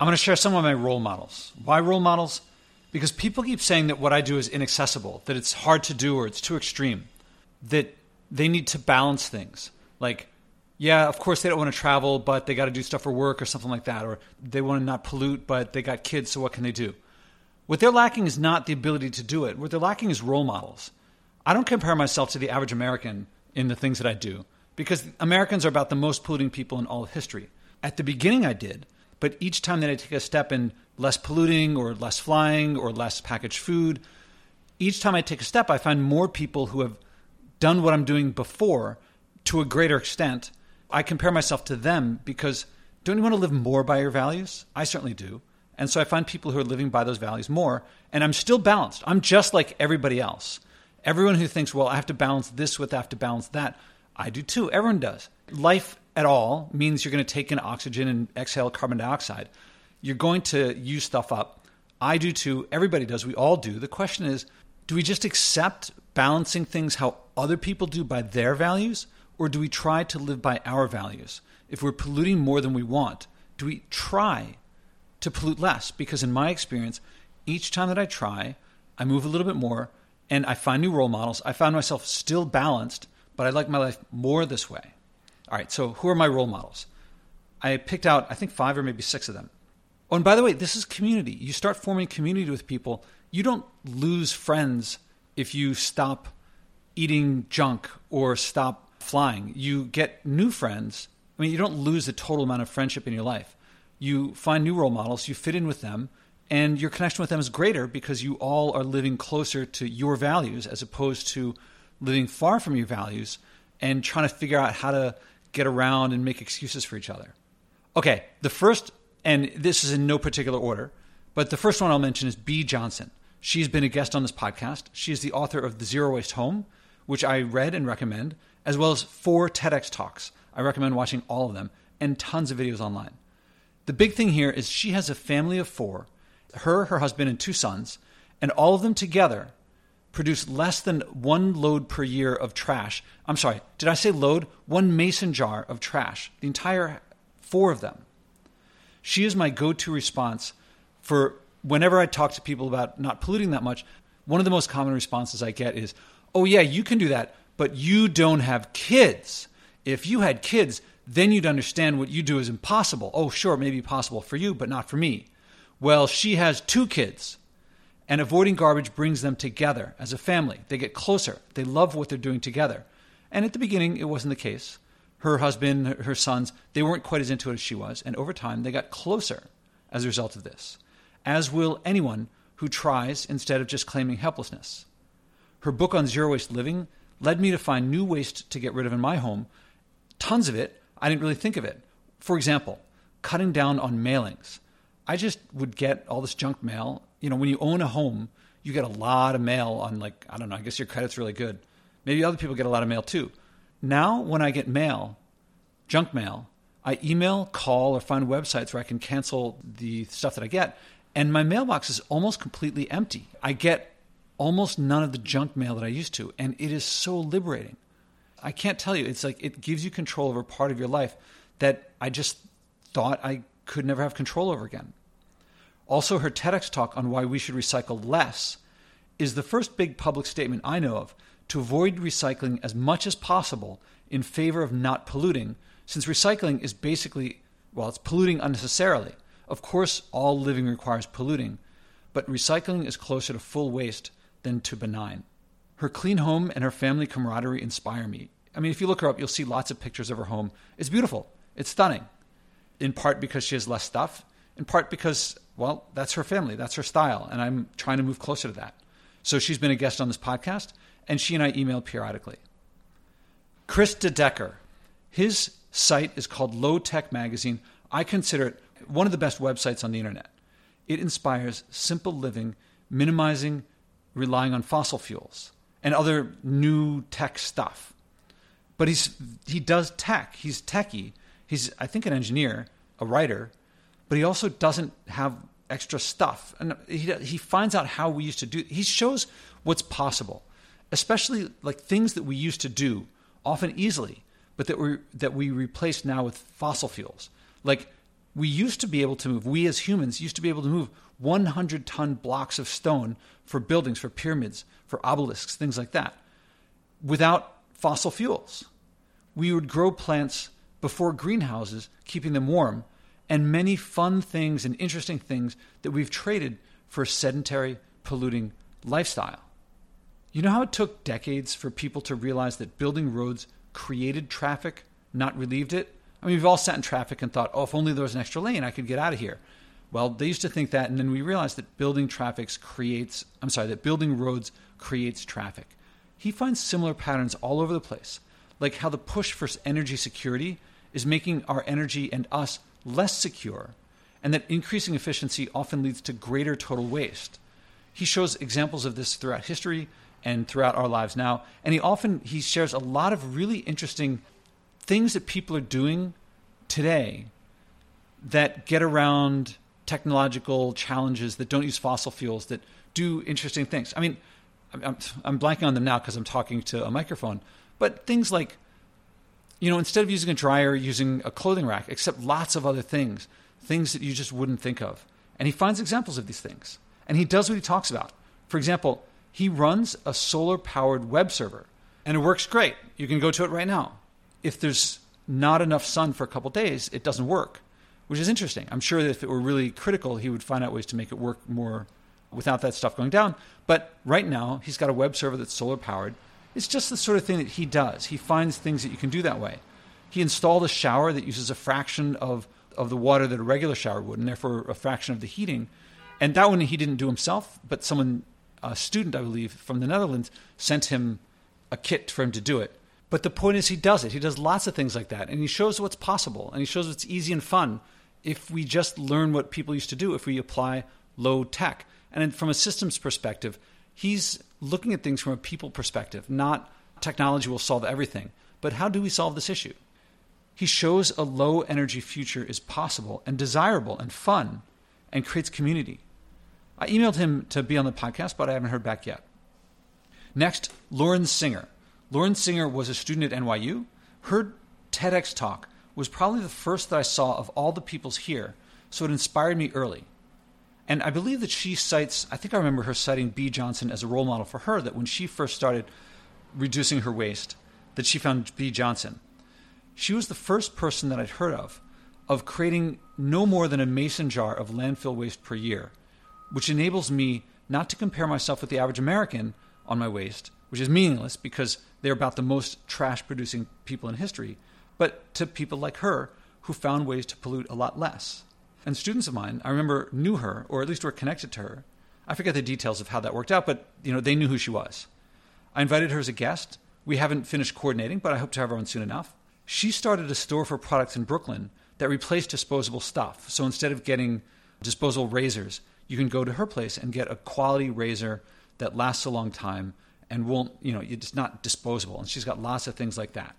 I'm going to share some of my role models. Why role models? Because people keep saying that what I do is inaccessible, that it's hard to do or it's too extreme, that they need to balance things. Like, yeah, of course they don't want to travel, but they got to do stuff for work or something like that. Or they want to not pollute, but they got kids, so what can they do? What they're lacking is not the ability to do it. What they're lacking is role models. I don't compare myself to the average American in the things that I do because Americans are about the most polluting people in all of history. At the beginning, I did, but each time that I take a step in less polluting or less flying or less packaged food, each time I take a step, I find more people who have done what I'm doing before to a greater extent. I compare myself to them because don't you want to live more by your values? I certainly do. And so I find people who are living by those values more, and I'm still balanced. I'm just like everybody else. Everyone who thinks, well, I have to balance this with, I have to balance that, I do too. Everyone does. Life at all means you're going to take in oxygen and exhale carbon dioxide. You're going to use stuff up. I do too. Everybody does. We all do. The question is do we just accept balancing things how other people do by their values, or do we try to live by our values? If we're polluting more than we want, do we try to pollute less? Because in my experience, each time that I try, I move a little bit more and I find new role models. I found myself still balanced, but I like my life more this way. All right, so who are my role models? I picked out, I think, five or maybe six of them. Oh, and by the way, this is community. You start forming community with people. You don't lose friends if you stop eating junk or stop flying. You get new friends. I mean, you don't lose the total amount of friendship in your life. You find new role models, you fit in with them, and your connection with them is greater because you all are living closer to your values as opposed to living far from your values and trying to figure out how to get around and make excuses for each other. Okay, the first, and this is in no particular order, but the first one I'll mention is Bea Johnson. She's been a guest on this podcast. She is the author of The Zero Waste Home, which I read and recommend, as well as four TEDx talks. I recommend watching all of them and tons of videos online. The big thing here is she has a family of four her, her husband, and two sons, and all of them together produce less than one load per year of trash. I'm sorry, did I say load? One mason jar of trash. The entire four of them. She is my go to response for whenever I talk to people about not polluting that much. One of the most common responses I get is, oh, yeah, you can do that, but you don't have kids. If you had kids, then you'd understand what you do is impossible. Oh, sure, it may be possible for you, but not for me. Well, she has two kids, and avoiding garbage brings them together as a family. They get closer, they love what they're doing together. And at the beginning, it wasn't the case. Her husband, her sons, they weren't quite as into it as she was, and over time, they got closer as a result of this, as will anyone who tries instead of just claiming helplessness. Her book on zero waste living led me to find new waste to get rid of in my home. Tons of it, I didn't really think of it. For example, cutting down on mailings. I just would get all this junk mail. You know, when you own a home, you get a lot of mail on like I don't know. I guess your credit's really good. Maybe other people get a lot of mail too. Now, when I get mail, junk mail, I email, call, or find websites where I can cancel the stuff that I get, and my mailbox is almost completely empty. I get almost none of the junk mail that I used to, and it is so liberating. I can't tell you. It's like it gives you control over part of your life that I just thought I could never have control over again. Also, her TEDx talk on why we should recycle less is the first big public statement I know of to avoid recycling as much as possible in favor of not polluting, since recycling is basically, well, it's polluting unnecessarily. Of course, all living requires polluting, but recycling is closer to full waste than to benign. Her clean home and her family camaraderie inspire me. I mean, if you look her up, you'll see lots of pictures of her home. It's beautiful, it's stunning, in part because she has less stuff, in part because well, that's her family, that's her style, and I'm trying to move closer to that. So she's been a guest on this podcast, and she and I email periodically. Kris De Decker, his site is called Low Tech Magazine. I consider it one of the best websites on the internet. It inspires simple living, minimizing relying on fossil fuels and other new tech stuff. But he's he does tech. He's techie. He's I think an engineer, a writer, but he also doesn't have extra stuff. And he, he finds out how we used to do. He shows what's possible, especially like things that we used to do often easily, but that we that we replace now with fossil fuels. Like we used to be able to move, we as humans used to be able to move 100 ton blocks of stone for buildings, for pyramids, for obelisks, things like that, without fossil fuels. We would grow plants before greenhouses, keeping them warm, and many fun things and interesting things that we've traded for a sedentary, polluting lifestyle. You know how it took decades for people to realize that building roads created traffic, not relieved it? I mean, we've all sat in traffic and thought, oh, if only there was an extra lane, I could get out of here. Well, they used to think that, and then we realized that building traffic creates, I'm sorry, that building roads creates traffic. He finds similar patterns all over the place, like how the push for energy security is making our energy and us less secure, and that increasing efficiency often leads to greater total waste. He shows examples of this throughout history and throughout our lives now, and he often he shares a lot of really interesting things that people are doing today that get around technological challenges that don't use fossil fuels that do interesting things. I mean, I'm, I'm blanking on them now because I'm talking to a microphone, but things like you know, instead of using a dryer, using a clothing rack, except lots of other things, things that you just wouldn't think of. And he finds examples of these things. And he does what he talks about. For example, he runs a solar powered web server, and it works great. You can go to it right now. If there's not enough sun for a couple days, it doesn't work, which is interesting. I'm sure that if it were really critical, he would find out ways to make it work more without that stuff going down. But right now, he's got a web server that's solar powered it's just the sort of thing that he does. He finds things that you can do that way. He installed a shower that uses a fraction of, of the water that a regular shower would, and therefore a fraction of the heating. And that one he didn't do himself, but someone, a student, I believe, from the Netherlands, sent him a kit for him to do it. But the point is, he does it. He does lots of things like that, and he shows what's possible, and he shows what's easy and fun if we just learn what people used to do, if we apply low tech. And from a systems perspective, he's looking at things from a people perspective, not technology will solve everything, but how do we solve this issue? He shows a low energy future is possible and desirable and fun and creates community. I emailed him to be on the podcast, but I haven't heard back yet. Next, Lauren Singer. Lauren Singer was a student at NYU. Her TEDx talk was probably the first that I saw of all the people's here, so it inspired me early. And I believe that she cites, I think I remember her citing Bea Johnson as a role model for her, that when she first started reducing her waste, that she found Bea Johnson. She was the first person that I'd heard of, of creating no more than a mason jar of landfill waste per year, which enables me not to compare myself with the average American on my waste, which is meaningless because they're about the most trash producing people in history, but to people like her who found ways to pollute a lot less. And students of mine, I remember, knew her, or at least were connected to her. I forget the details of how that worked out, but you know, they knew who she was. I invited her as a guest. We haven't finished coordinating, but I hope to have her on soon enough. She started a store for products in Brooklyn that replaced disposable stuff. So instead of getting disposable razors, you can go to her place and get a quality razor that lasts a long time and won't, you know, it's not disposable. And she's got lots of things like that.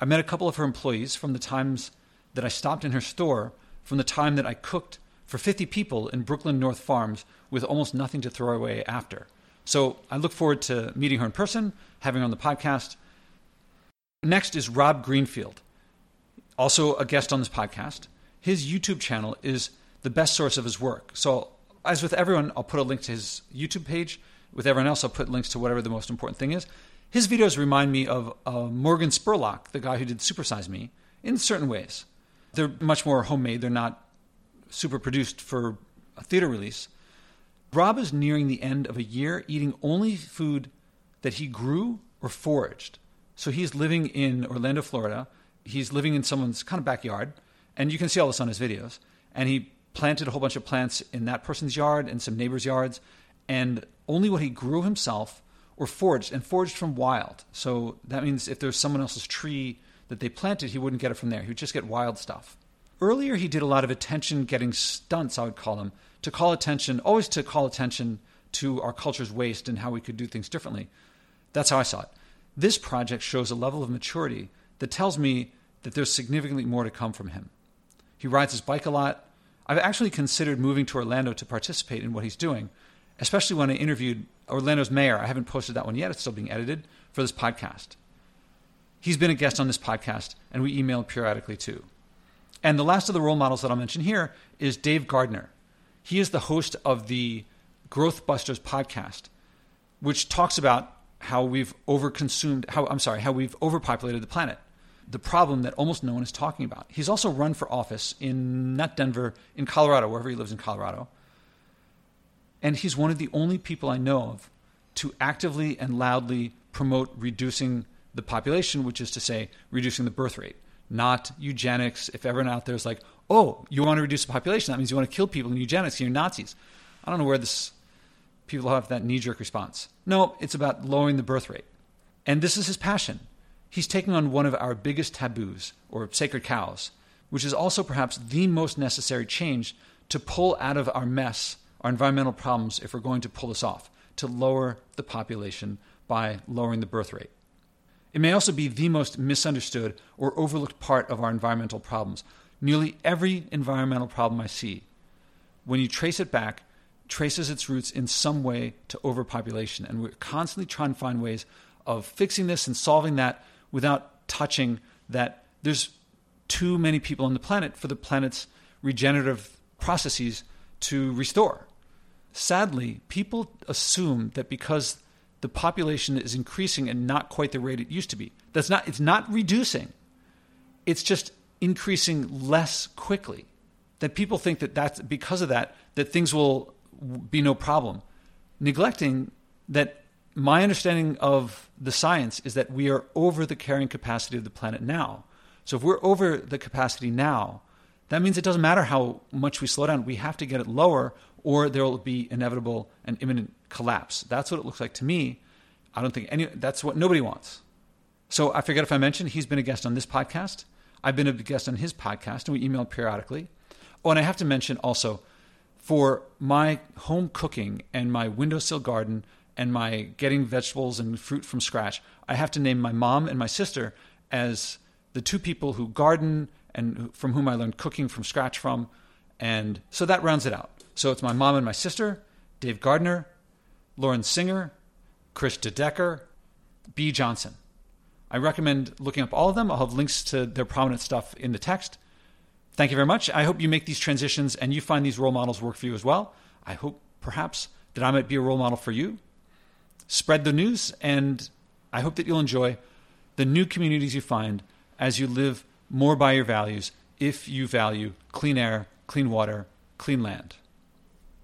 I met a couple of her employees from the times that I stopped in her store from the time that I cooked for 50 people in Brooklyn North Farms with almost nothing to throw away after. So I look forward to meeting her in person, having her on the podcast. Next is Rob Greenfield, also a guest on this podcast. His YouTube channel is the best source of his work. So, as with everyone, I'll put a link to his YouTube page. With everyone else, I'll put links to whatever the most important thing is. His videos remind me of uh, Morgan Spurlock, the guy who did Supersize Me, in certain ways. They're much more homemade. They're not super produced for a theater release. Rob is nearing the end of a year eating only food that he grew or foraged. So he's living in Orlando, Florida. He's living in someone's kind of backyard, and you can see all this on his videos. And he planted a whole bunch of plants in that person's yard and some neighbors' yards, and only what he grew himself or foraged, and foraged from wild. So that means if there's someone else's tree that they planted, he wouldn't get it from there. He would just get wild stuff. Earlier, he did a lot of attention getting stunts, I would call them, to call attention, always to call attention to our culture's waste and how we could do things differently. That's how I saw it. This project shows a level of maturity that tells me that there's significantly more to come from him. He rides his bike a lot. I've actually considered moving to Orlando to participate in what he's doing, especially when I interviewed Orlando's mayor. I haven't posted that one yet, it's still being edited for this podcast. He's been a guest on this podcast, and we email periodically too. And the last of the role models that I'll mention here is Dave Gardner. He is the host of the Growth Busters podcast, which talks about how we've overconsumed, how I'm sorry, how we've overpopulated the planet. The problem that almost no one is talking about. He's also run for office in not Denver, in Colorado, wherever he lives in Colorado. And he's one of the only people I know of to actively and loudly promote reducing the population, which is to say, reducing the birth rate, not eugenics. If everyone out there is like, oh, you want to reduce the population, that means you want to kill people in eugenics, you're Nazis. I don't know where this people have that knee jerk response. No, it's about lowering the birth rate. And this is his passion. He's taking on one of our biggest taboos, or sacred cows, which is also perhaps the most necessary change to pull out of our mess, our environmental problems, if we're going to pull this off, to lower the population by lowering the birth rate. It may also be the most misunderstood or overlooked part of our environmental problems. Nearly every environmental problem I see, when you trace it back, traces its roots in some way to overpopulation. And we're constantly trying to find ways of fixing this and solving that without touching that there's too many people on the planet for the planet's regenerative processes to restore. Sadly, people assume that because the population is increasing and not quite the rate it used to be, that's not it's not reducing. It's just increasing less quickly. That people think that that's because of that that things will be no problem. Neglecting that my understanding of the science is that we are over the carrying capacity of the planet now. So if we're over the capacity now, that means it doesn't matter how much we slow down. We have to get it lower, or there will be inevitable and imminent collapse. That's what it looks like to me. I don't think any. That's what nobody wants. So I forget if I mentioned he's been a guest on this podcast. I've been a guest on his podcast, and we email periodically. Oh, and I have to mention also for my home cooking and my windowsill garden and my getting vegetables and fruit from scratch, I have to name my mom and my sister as the two people who garden and from whom I learned cooking from scratch from. And so that rounds it out. So it's my mom and my sister, Dave Gardner, Lauren Singer, Chris DeDecker, Bea Johnson. I recommend looking up all of them. I'll have links to their prominent stuff in the text. Thank you very much. I hope you make these transitions and you find these role models work for you as well. I hope perhaps that I might be a role model for you. Spread the news, and I hope that you'll enjoy the new communities you find as you live more by your values if you value clean air, clean water, clean land.